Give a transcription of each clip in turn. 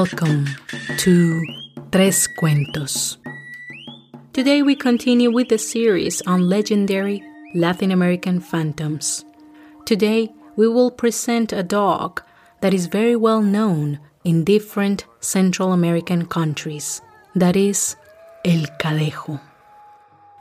Welcome to Tres Cuentos. Today we continue with the series on legendary Latin American phantoms. Today we will present a dog that is very well known in different Central American countries. That is El Cadejo.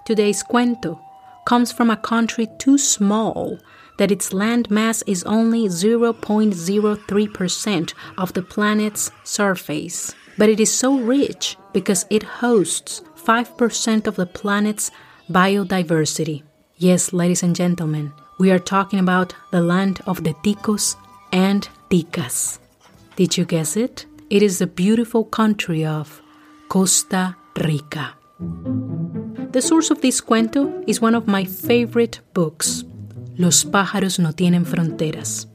Today's cuento comes from a country too small that its land mass is only 0.03% of the planet's surface. But it is so rich because it hosts 5% of the planet's biodiversity. Yes, ladies and gentlemen, we are talking about the land of the ticos and ticas. Did you guess it? It is the beautiful country of Costa Rica. The source of this cuento is one of my favorite books, Los pájaros no tienen fronteras.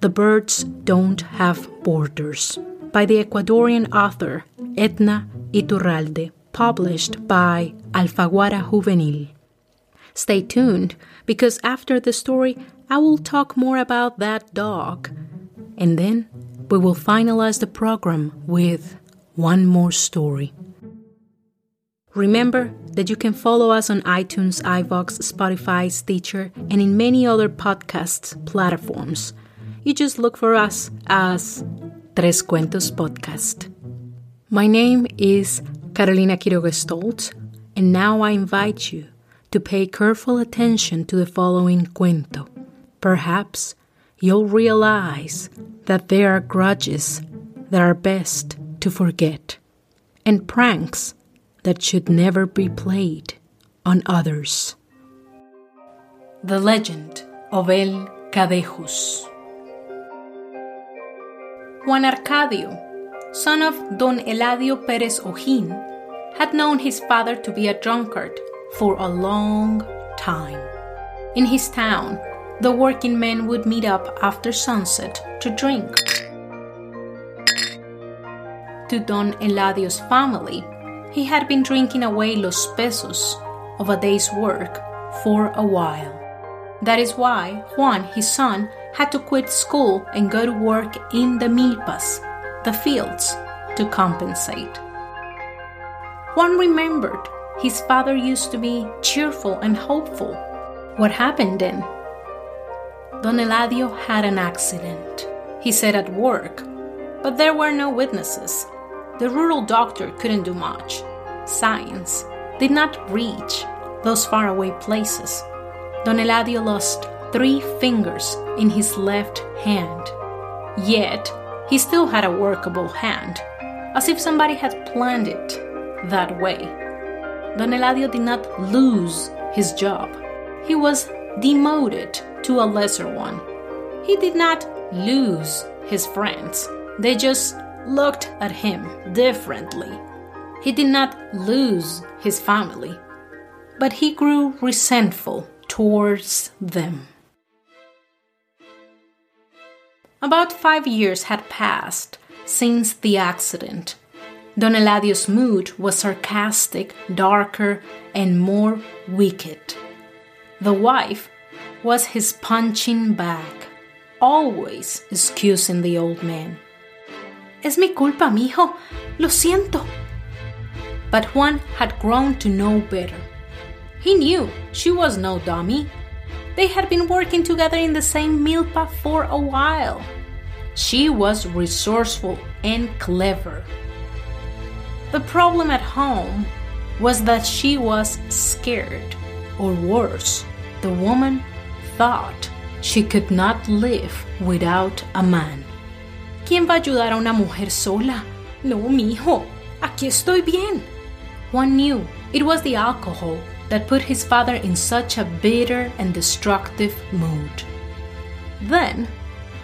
The birds don't have borders, by the Ecuadorian author Edna Iturralde, published by Alfaguara Juvenil. Stay tuned because after the story, I will talk more about that dog. And then we will finalize the program with one more story. Remember that you can follow us on iTunes, iVoox, Spotify, Stitcher, and in many other podcasts platforms. You just look for us as Tres Cuentos Podcast. My name is Carolina Quiroga Stoltz, and now I invite you to pay careful attention to the following cuento. Perhaps you'll realize that there are grudges that are best to forget, and pranks that should never be played on others. The Legend of El Cadejos. Juan Arcadio, son of Don Eladio Perez Ojín, had known his father to be a drunkard for a long time. In his town, the working men would meet up after sunset to drink. To Don Eladio's family, he had been drinking away los pesos of a day's work for a while. That is why Juan, his son, had to quit school and go to work in the milpas, the fields, to compensate. Juan remembered his father used to be cheerful and hopeful. What happened then? Don Eladio had an accident, he said at work, but there were no witnesses. The rural doctor couldn't do much. Science did not reach those faraway places. Don Eladio lost three fingers in his left hand. Yet, he still had a workable hand, as if somebody had planned it that way. Don Eladio did not lose his job. He was demoted to a lesser one. He did not lose his friends. They just looked at him differently. He did not lose his family, but he grew resentful towards them. About five years had passed since the accident. Don Eladio's mood was sarcastic, darker, and more wicked. The wife was his punching bag, always excusing the old man. Es mi culpa, mijo. Lo siento. But Juan had grown to know better. He knew she was no dummy. They had been working together in the same milpa for a while. She was resourceful and clever. The problem at home was that she was scared, or worse, the woman thought she could not live without a man. ¿Quién va a ayudar a una mujer sola? No, mijo, aquí estoy bien. Juan knew it was the alcohol that put his father in such a bitter and destructive mood. Then,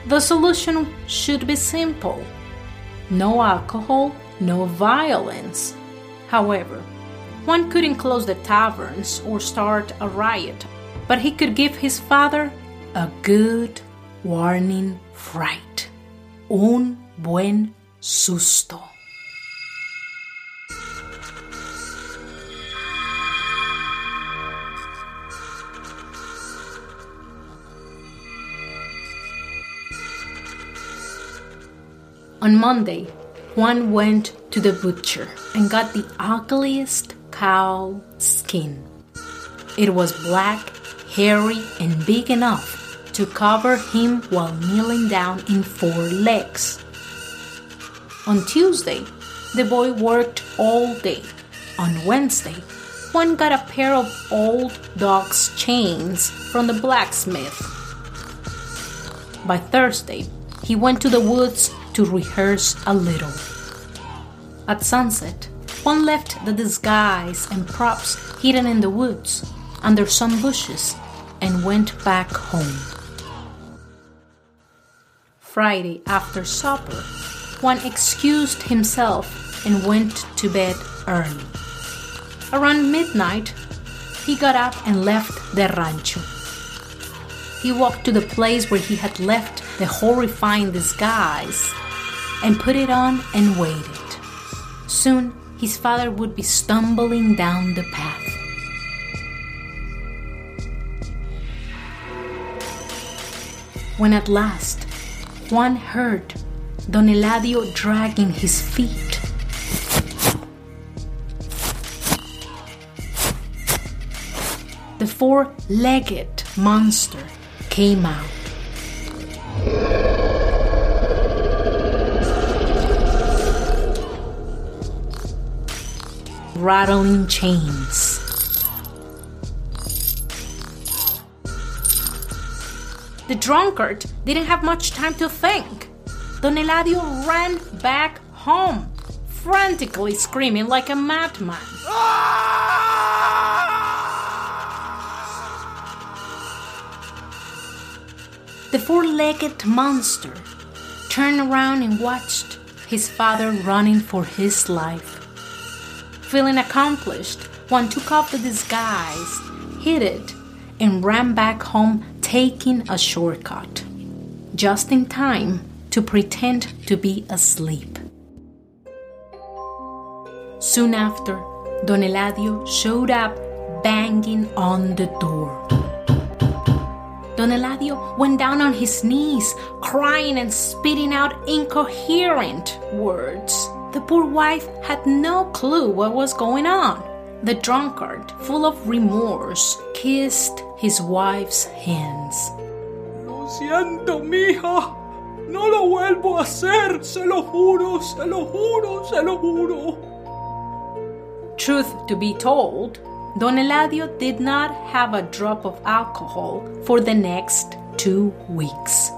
the solution should be simple no alcohol, no violence. However, one couldn't close the taverns or start a riot, but he could give his father a good warning fright un buen susto. On Monday, Juan went to the butcher and got the ugliest cow skin. It was black, hairy, and big enough to cover him while kneeling down in four legs. On Tuesday, the boy worked all day. On Wednesday, Juan got a pair of old dog's chains from the blacksmith. By Thursday, he went to the woods to rehearse a little. At sunset, Juan left the disguise and props hidden in the woods under some bushes and went back home. Friday after supper, Juan excused himself and went to bed early. Around midnight, he got up and left the rancho. He walked to the place where he had left the horrifying disguise and put it on and waited. Soon, his father would be stumbling down the path. When at last Juan heard Don Eladio dragging his feet. The four legged monster came out. Rattling chains. The drunkard didn't have much time to think. Don Eladio ran back home, frantically screaming like a madman. The four legged monster turned around and watched his father running for his life. Feeling accomplished, Juan took off the disguise, hid it, and ran back home taking a shortcut, just in time to pretend to be asleep. Soon after, Don Eladio showed up banging on the door. Don Eladio went down on his knees, crying and spitting out incoherent words. The poor wife had no clue what was going on. The drunkard, full of remorse, kissed his wife's hands. Lo siento, mija. No lo vuelvo a hacer. Se lo juro, se lo juro, se lo juro. Truth to be told, Don Eladio did not have a drop of alcohol for the next two weeks.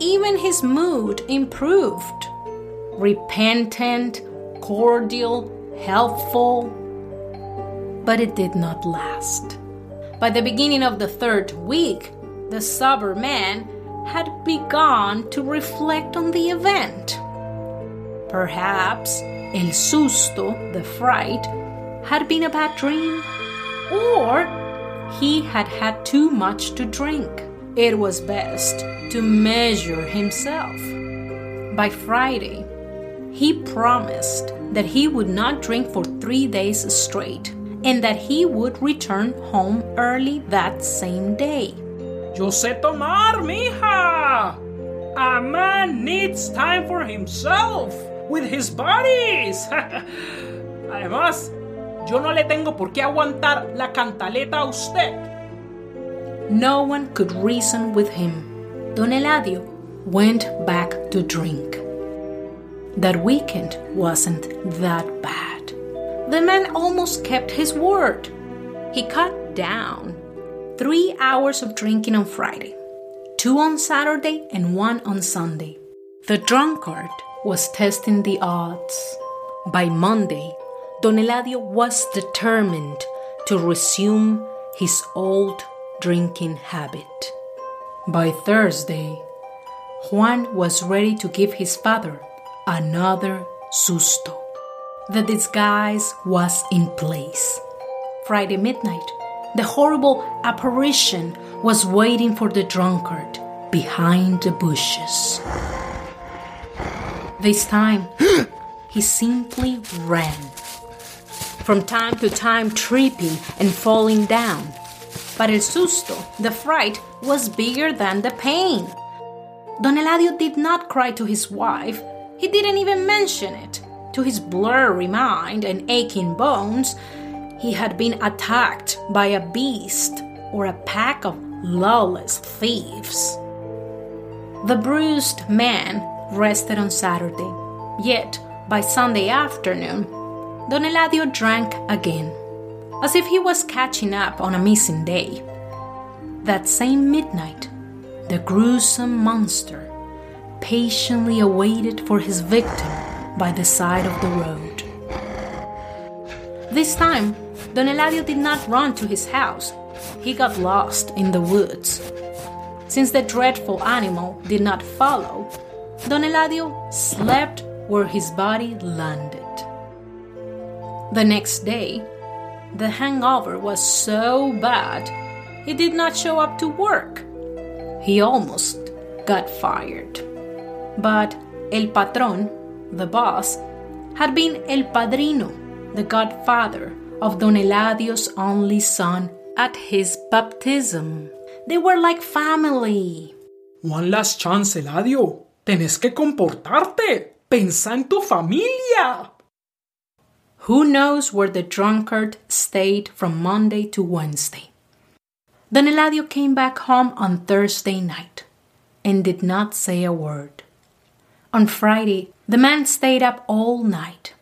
Even his mood improved. Repentant, cordial, helpful. But it did not last. By the beginning of the third week, the sober man had begun to reflect on the event. Perhaps el susto, the fright, had been a bad dream, or he had had too much to drink. It was best to measure himself. By Friday, he promised that he would not drink for three days straight and that he would return home early that same day. Yo sé tomar, mija. A man needs time for himself with his bodies. Además, yo no le tengo por qué aguantar la cantaleta a usted. No one could reason with him. Don Eladio went back to drink. That weekend wasn't that bad. The man almost kept his word. He cut down three hours of drinking on Friday, two on Saturday, and one on Sunday. The drunkard was testing the odds. By Monday, Don Eladio was determined to resume his old drinking habit. By Thursday, Juan was ready to give his father another susto. The disguise was in place. Friday midnight, the horrible apparition was waiting for the drunkard behind the bushes. This time, he simply ran. From time to time, tripping and falling down. But el susto, the fright, was bigger than the pain. Don Eladio did not cry to his wife, He didn't even mention it. To his blurry mind and aching bones, he had been attacked by a beast or a pack of lawless thieves. The bruised man rested on Saturday, yet by Sunday afternoon, Don Eladio drank again, as if he was catching up on a missing day. That same midnight, the gruesome monster patiently awaited for his victim by the side of the road. This time, Don Eladio did not run to his house. He got lost in the woods. Since the dreadful animal did not follow, Don Eladio slept where his body landed. The next day, the hangover was so bad he did not show up to work. He almost got fired. But El Patron, the boss, had been El Padrino, the godfather of Don Eladio's only son at his baptism. They were like family. One last chance, Eladio. Tenés que comportarte. Pensa en tu familia. Who knows where the drunkard stayed from Monday to Wednesday? Don Eladio came back home on Thursday night and did not say a word. On Friday, the man stayed up all night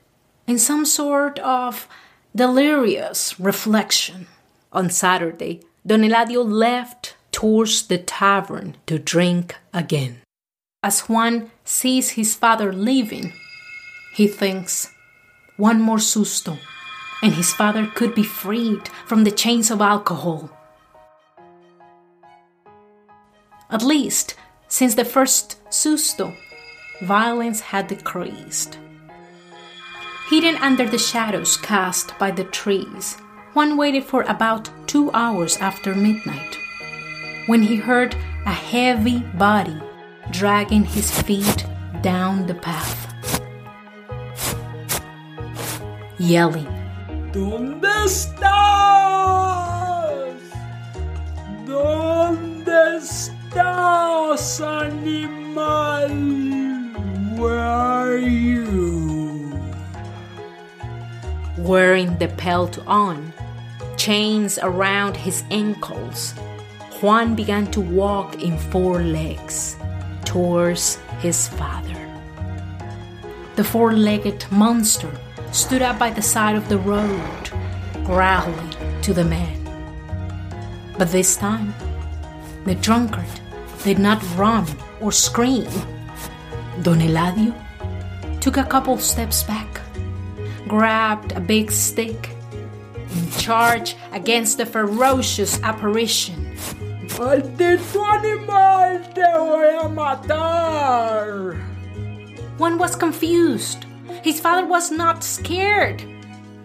in some sort of delirious reflection. On Saturday, Don Eladio left towards the tavern to drink again. As Juan sees his father leaving, he thinks, one more susto, and his father could be freed from the chains of alcohol. At least, since the first susto, violence had decreased. Hidden under the shadows cast by the trees, Juan waited for about two hours after midnight, when he heard a heavy body dragging his feet down the path. Yelling, ¿Dónde estás? ¿Dónde estás, animal? Where are you? Wearing the pelt on, chains around his ankles, Juan began to walk in four legs towards his father. The four legged monster stood up by the side of the road, growling to the man. But this time, the drunkard did not run or scream. Don Eladio took a couple steps back, grabbed a big stick, and charged against the ferocious apparition. ¡Maldito animal! ¡Te voy a matar! Juan was confused. His father was not scared.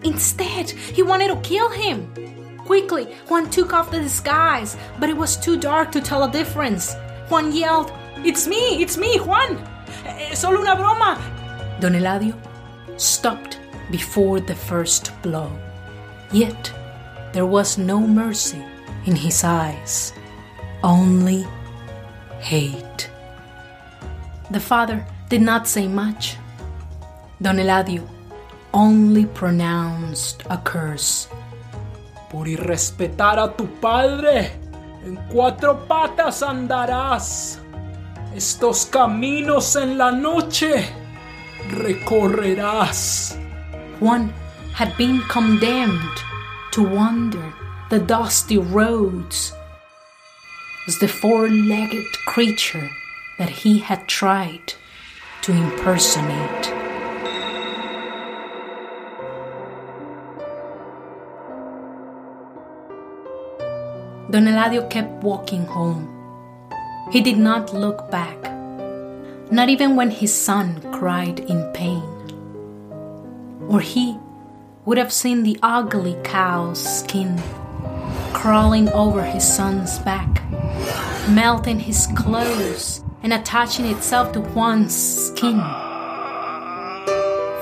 Instead, he wanted to kill him. Quickly, Juan took off the disguise, but it was too dark to tell a difference. Juan yelled, It's me! It's me, Juan! Es solo una broma! Don Eladio stopped before the first blow. Yet, there was no mercy in his eyes, only hate. The father did not say much. Don Eladio only pronounced a curse. Por irrespetar a tu padre, en cuatro patas andarás. Estos caminos en la noche recorrerás. Juan had been condemned to wander the dusty roads as the four legged creature that he had tried to impersonate. Don Eladio kept walking home. He did not look back, not even when his son cried in pain. Or he would have seen the ugly cow's skin crawling over his son's back, melting his clothes and attaching itself to Juan's skin,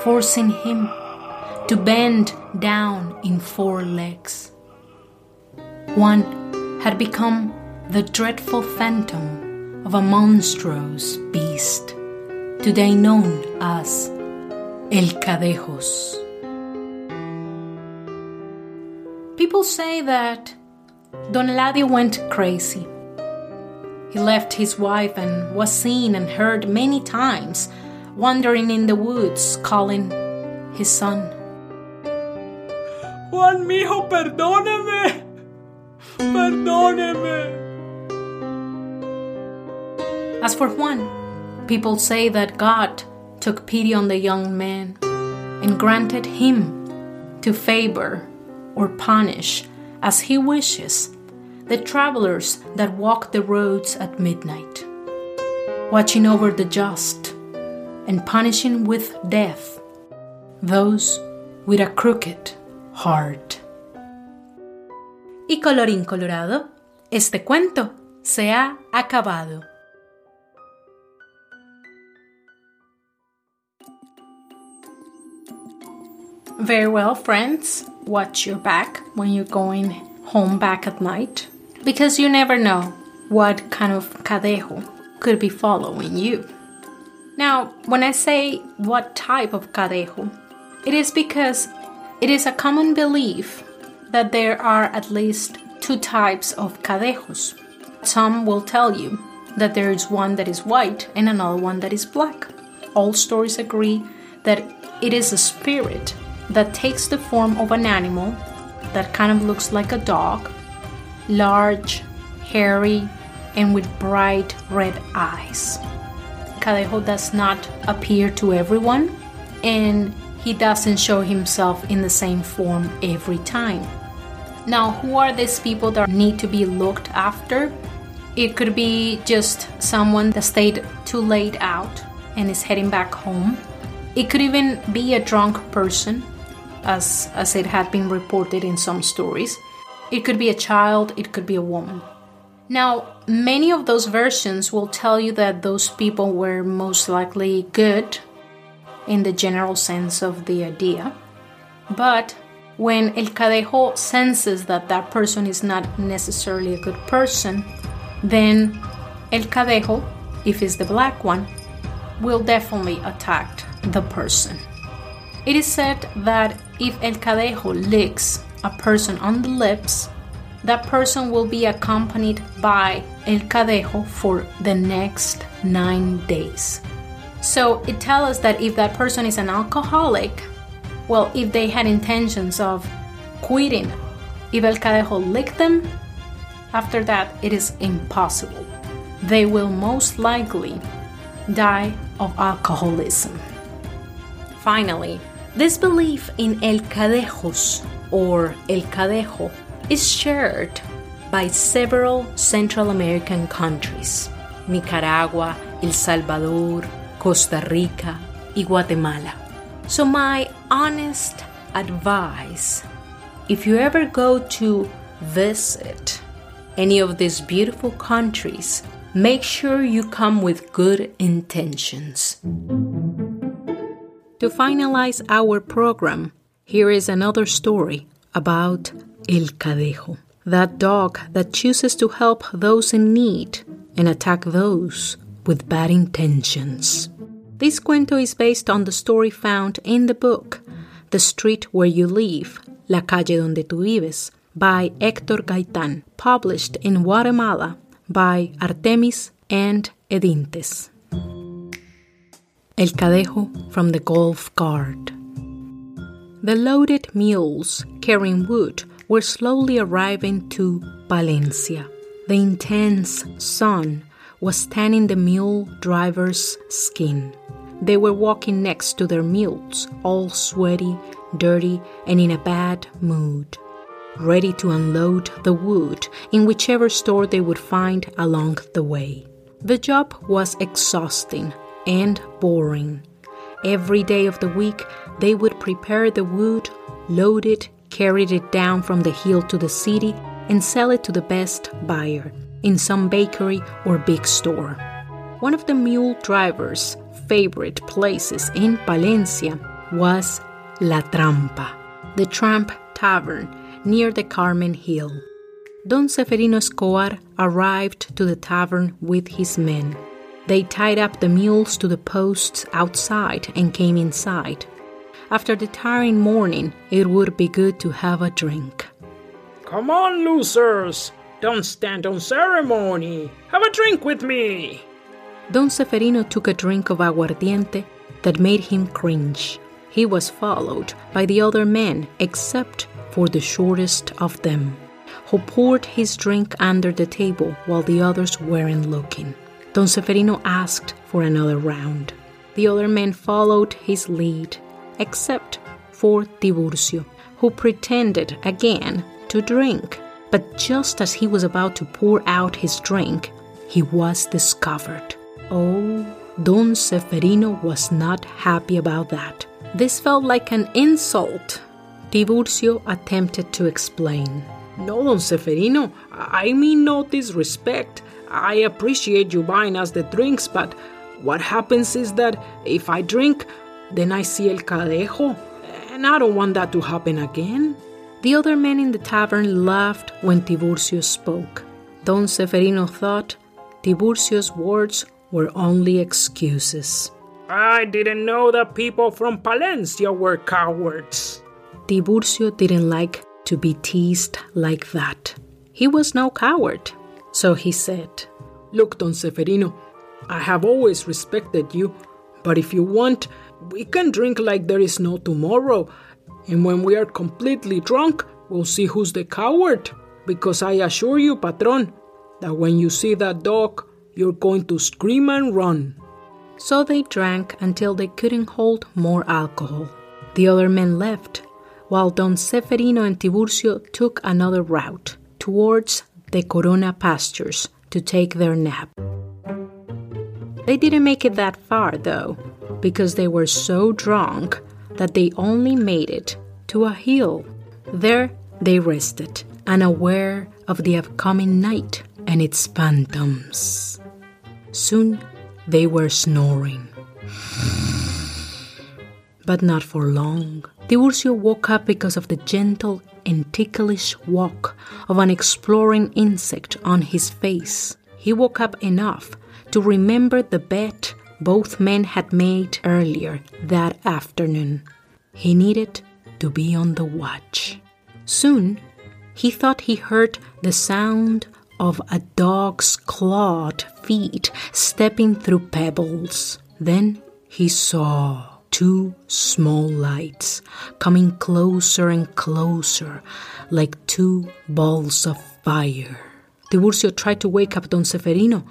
forcing him to bend down in four legs. Juan had become the dreadful phantom of a monstrous beast, today known as El Cadejos. People say that Don Eladio went crazy. He left his wife and was seen and heard many times wandering in the woods calling his son. Juan, mijo, perdóneme. Perdóneme. As for Juan, people say that God took pity on the young man and granted him to favor or punish as he wishes the travelers that walk the roads at midnight, watching over the just and punishing with death those with a crooked heart. Y colorín colorado, este cuento se ha acabado. Very well, friends. Watch your back when you're going home back at night because you never know what kind of cadejo could be following you. Now, when I say what type of cadejo, it is because it is a common belief that there are at least two types of cadejos. Some will tell you that there is one that is white and another one that is black. All stories agree that it is a spirit that takes the form of an animal that kind of looks like a dog, large, hairy, and with bright red eyes. Cadejo does not appear to everyone, and he doesn't show himself in the same form every time. Now, who are these people that need to be looked after? It could be just someone that stayed too late out and is heading back home. It could even be a drunk person as, as it had been reported in some stories. It could be a child, it could be a woman. Now, many of those versions will tell you that those people were most likely good in the general sense of the idea. But when El Cadejo senses that that person is not necessarily a good person, then El Cadejo, if it's the black one, will definitely attack the person. It is said that if El Cadejo licks a person on the lips, that person will be accompanied by El Cadejo for the next nine days. So it tells us that if that person is an alcoholic, well, if they had intentions of quitting, if El Cadejo licked them, after that it is impossible. They will most likely die of alcoholism. Finally, this belief in El Cadejos or El Cadejo is shared by several Central American countries Nicaragua, El Salvador, Costa Rica, and Guatemala. So, my honest advice if you ever go to visit any of these beautiful countries, make sure you come with good intentions. To finalize our program, here is another story about El Cadejo, that dog that chooses to help those in need and attack those with bad intentions. This cuento is based on the story found in the book The Street Where You Live, La Calle Donde Tú Vives, by Héctor Gaitán, published in Guatemala by Artemis and Edinter. El Cadejo from the Gulf Guard. The loaded mules carrying wood were slowly arriving to Valencia. The intense sun was tanning the mule driver's skin. They were walking next to their mules, all sweaty, dirty, and in a bad mood, ready to unload the wood in whichever store they would find along the way. The job was exhausting and boring. Every day of the week, they would prepare the wood, load it, carry it down from the hill to the city, and sell it to the best buyer in some bakery or big store. One of the mule driver's favorite places in Valencia was La Trampa, the Tramp Tavern near the Carmen Hill. Don Seferino Escobar arrived to the tavern with his men. They tied up the mules to the posts outside and came inside. After the tiring morning, it would be good to have a drink. Come on, losers! Don't stand on ceremony! Have a drink with me! Don Seferino took a drink of aguardiente that made him cringe. He was followed by the other men, except for the shortest of them, who poured his drink under the table while the others weren't looking. Don Seferino asked for another round. The other men followed his lead, except for Tiburcio, who pretended again to drink. But just as he was about to pour out his drink, he was discovered. Oh, Don Seferino was not happy about that. This felt like an insult. Tiburcio attempted to explain. No, Don Seferino, I mean no disrespect. I appreciate you buying us the drinks, but what happens is that if I drink, then I see El Cadejo, and I don't want that to happen again. The other men in the tavern laughed when Tiburcio spoke. Don Seferino thought Tiburcio's words were only excuses. I didn't know that people from Palencia were cowards. Tiburcio didn't like to be teased like that. He was no coward. So he said, Look, Don Seferino, I have always respected you, but if you want, we can drink like there is no tomorrow. And when we are completely drunk, we'll see who's the coward. Because I assure you, Patron, that when you see that dog, you're going to scream and run. So they drank until they couldn't hold more alcohol. The other men left, while Don Seferino and Tiburcio took another route towards the Corona pastures to take their nap. They didn't make it that far, though, because they were so drunk that they only made it to a hill. There they rested, unaware of the upcoming night and its phantoms. Soon they were snoring. But not for long. Tiburcio woke up because of the gentle and ticklish walk of an exploring insect on his face. He woke up enough to remember the bet both men had made earlier that afternoon. He needed to be on the watch. Soon, he thought he heard the sound of a dog's clawed feet stepping through pebbles. Then he saw two small lights coming closer and closer like two balls of fire. Tiburcio tried to wake up Don Seferino,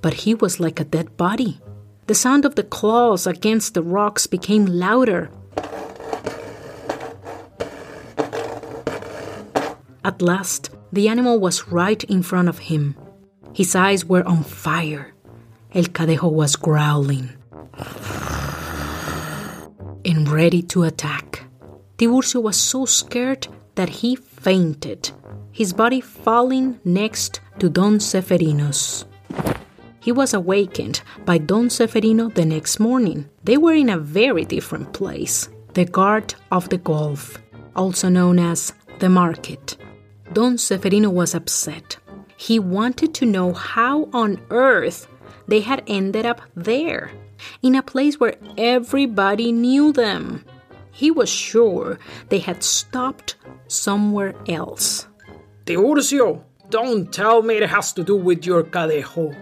but he was like a dead body. The sound of the claws against the rocks became louder. At last, the animal was right in front of him. His eyes were on fire. El Cadejo was growling and ready to attack. Tiburcio was so scared that he fainted, his body falling next to Don Seferino's. He was awakened by Don Seferino the next morning. They were in a very different place, the guard of the Gulf, also known as the market. Don Seferino was upset. He wanted to know how on earth they had ended up there in a place where everybody knew them. He was sure they had stopped somewhere else. Tiburcio, don't tell me it has to do with your cadejo.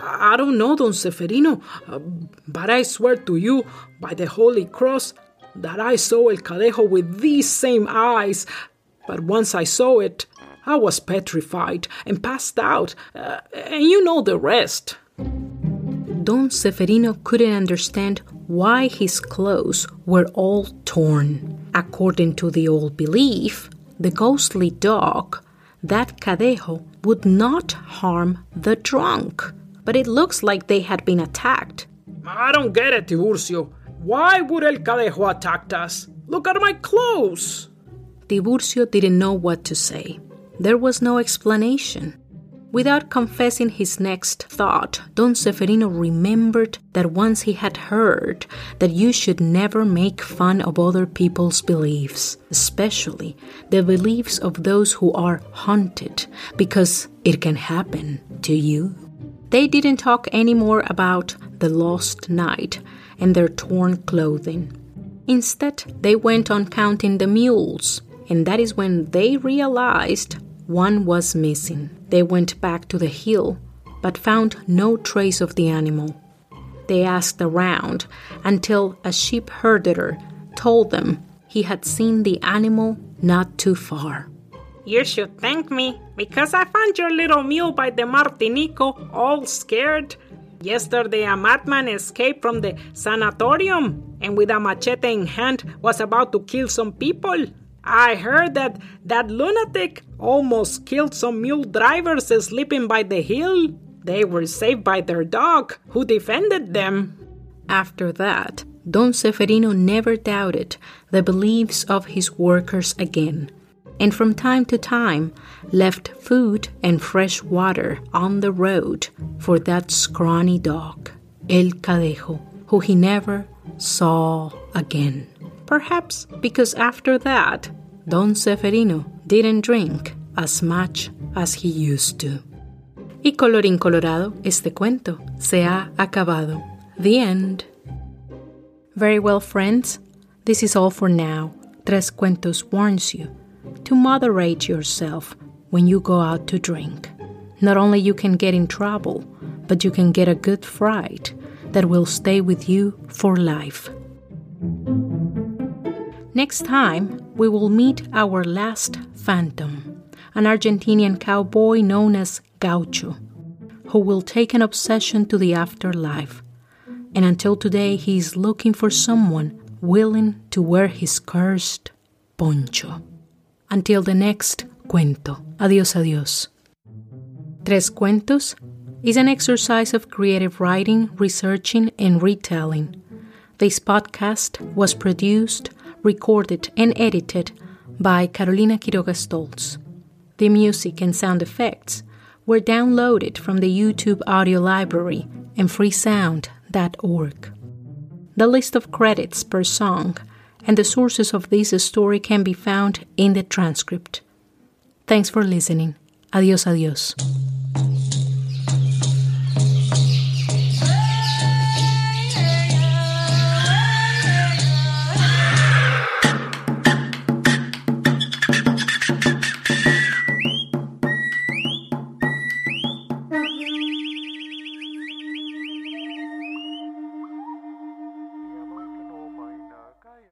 I don't know, Don Seferino, uh, but I swear to you, by the Holy Cross, that I saw El Cadejo with these same eyes. But once I saw it, I was petrified and passed out, uh, and you know the rest. Don Seferino couldn't understand why his clothes were all torn. According to the old belief, the ghostly dog, that Cadejo, would not harm the drunk. But it looks like they had been attacked. I don't get it, Tiburcio. Why would El Cadejo attack us? Look at my clothes! Tiburcio didn't know what to say. There was no explanation. Without confessing his next thought, Don Seferino remembered that once he had heard that you should never make fun of other people's beliefs, especially the beliefs of those who are haunted, because it can happen to you. They didn't talk anymore about the lost night and their torn clothing. Instead, they went on counting the mules, and that is when they realized one was missing. They went back to the hill, but found no trace of the animal. They asked around until a sheep herder told them he had seen the animal not too far. You should thank me because I found your little mule by the Martinico all scared. Yesterday, a madman escaped from the sanatorium and with a machete in hand was about to kill some people. I heard that that lunatic almost killed some mule drivers sleeping by the hill. They were saved by their dog, who defended them. After that, Don Seferino never doubted the beliefs of his workers again and from time to time left food and fresh water on the road for that scrawny dog, El Cadejo, who he never saw again. Perhaps because after that, Don Seferino didn't drink as much as he used to. Y colorín colorado, este cuento se ha acabado. The end. Very well, friends. This is all for now. Tres Cuentos warns you to moderate yourself when you go out to drink. Not only you can get in trouble, but you can get a good fright that will stay with you for life. Next time, we will meet our last phantom, an Argentinian cowboy known as Gaucho, who will take an obsession to the afterlife. And until today, he is looking for someone willing to wear his cursed poncho. Until the next cuento. Adiós, adiós. Tres Cuentos is an exercise of creative writing, researching, and retelling. This podcast was produced, recorded, and edited by Carolina Quiroga Stoltz. The music and sound effects were downloaded from the YouTube audio library and freesound.org. The list of credits per song and the sources of this story can be found in the transcript. Thanks for listening. Adiós, adiós.